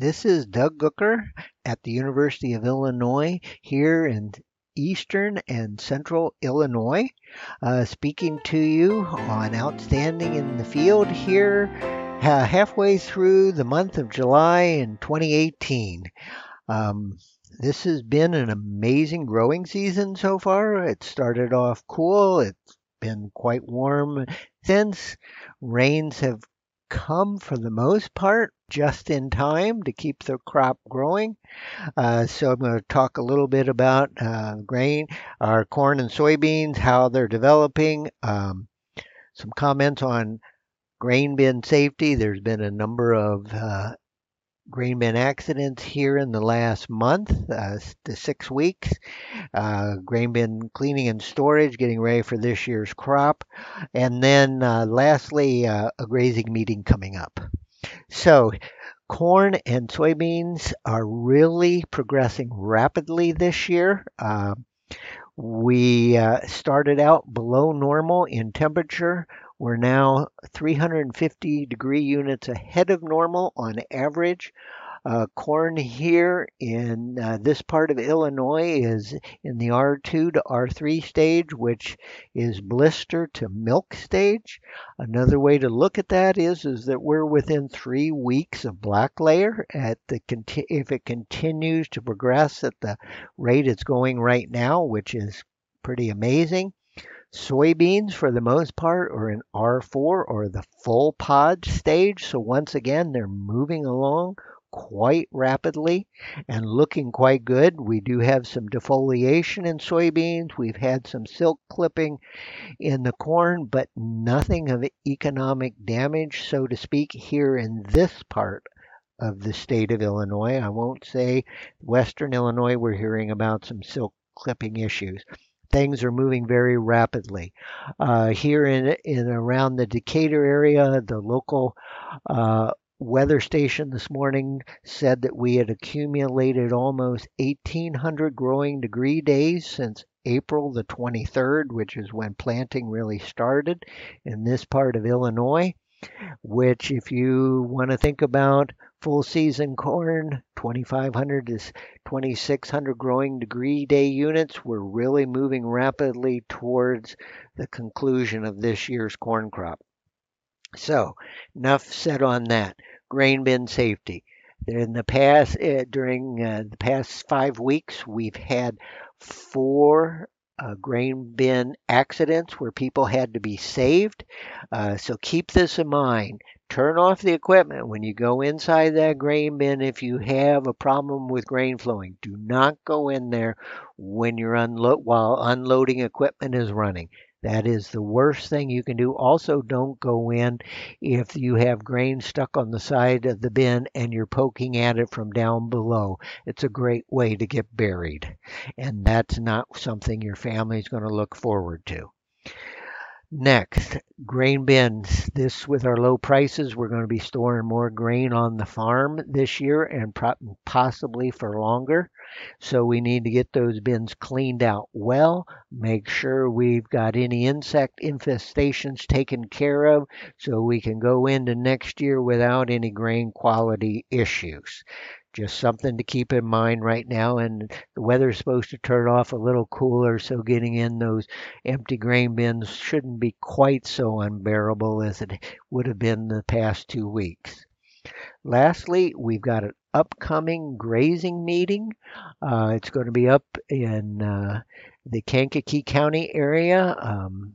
This is Doug Gucker at the University of Illinois here in eastern and central Illinois, uh, speaking to you on Outstanding in the Field here uh, halfway through the month of July in 2018. Um, this has been an amazing growing season so far. It started off cool. It's been quite warm since. Rains have come for the most part just in time to keep the crop growing. Uh, so I'm going to talk a little bit about uh, grain, our corn and soybeans, how they're developing. Um, some comments on grain bin safety. There's been a number of uh, grain bin accidents here in the last month, uh, the six weeks. Uh, grain bin cleaning and storage, getting ready for this year's crop. And then uh, lastly, uh, a grazing meeting coming up. So, corn and soybeans are really progressing rapidly this year. Uh, we uh, started out below normal in temperature. We're now 350 degree units ahead of normal on average. Uh, corn here in uh, this part of Illinois is in the R2 to R3 stage, which is blister to milk stage. Another way to look at that is is that we're within three weeks of black layer. At the if it continues to progress at the rate it's going right now, which is pretty amazing. Soybeans, for the most part, are in R4 or the full pod stage. So once again, they're moving along quite rapidly and looking quite good. We do have some defoliation in soybeans. We've had some silk clipping in the corn, but nothing of economic damage, so to speak, here in this part of the state of Illinois. I won't say western Illinois, we're hearing about some silk clipping issues things are moving very rapidly. Uh, here in, in around the Decatur area, the local uh, weather station this morning said that we had accumulated almost 1,800 growing degree days since April the 23rd, which is when planting really started in this part of Illinois. Which, if you want to think about full season corn, 2,500 to 2,600 growing degree day units. We're really moving rapidly towards the conclusion of this year's corn crop. So, enough said on that. Grain bin safety. In the past, uh, during uh, the past five weeks, we've had four uh, grain bin accidents where people had to be saved. Uh, so keep this in mind turn off the equipment when you go inside that grain bin if you have a problem with grain flowing. Do not go in there when you're unload while unloading equipment is running. That is the worst thing you can do. Also, don't go in if you have grain stuck on the side of the bin and you're poking at it from down below. It's a great way to get buried. And that's not something your family is going to look forward to. Next, grain bins. This, with our low prices, we're going to be storing more grain on the farm this year and possibly for longer. So we need to get those bins cleaned out well, make sure we've got any insect infestations taken care of so we can go into next year without any grain quality issues. Just something to keep in mind right now. And the weather's supposed to turn off a little cooler, so getting in those empty grain bins shouldn't be quite so unbearable as it would have been the past two weeks. Lastly, we've got an upcoming grazing meeting. Uh, it's going to be up in uh, the Kankakee County area. Um,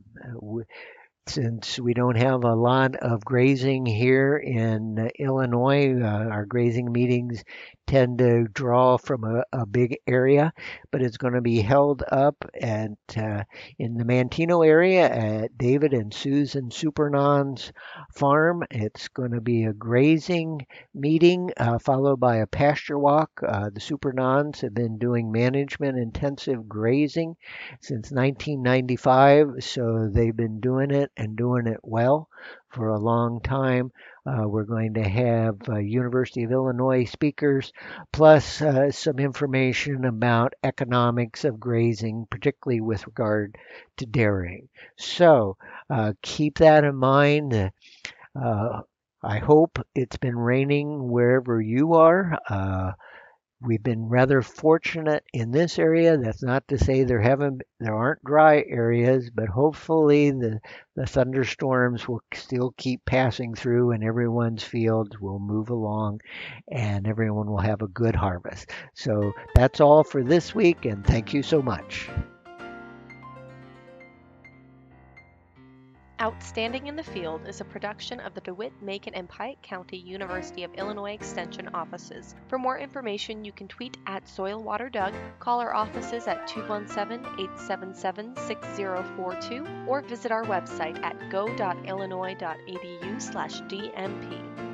since we don't have a lot of grazing here in Illinois, uh, our grazing meetings tend to draw from a, a big area, but it's going to be held up at uh, in the Manteno area at David and Susan Supernon's farm. It's going to be a grazing meeting uh, followed by a pasture walk. Uh, the Supernons have been doing management intensive grazing since 1995, so they've been doing it and doing it well for a long time. Uh, we're going to have uh, University of Illinois speakers, plus uh, some information about economics of grazing, particularly with regard to dairying. So uh, keep that in mind. Uh, I hope it's been raining wherever you are. We've been rather fortunate in this area. That's not to say there haven't there aren't dry areas, but hopefully the the thunderstorms will still keep passing through and everyone's fields will move along and everyone will have a good harvest. So that's all for this week and thank you so much. Outstanding in the Field is a production of the DeWitt, Macon, and Piatt County University of Illinois Extension offices. For more information, you can tweet at SoilWaterDoug, call our offices at 217-877-6042, or visit our website at go.illinois.edu/dmp.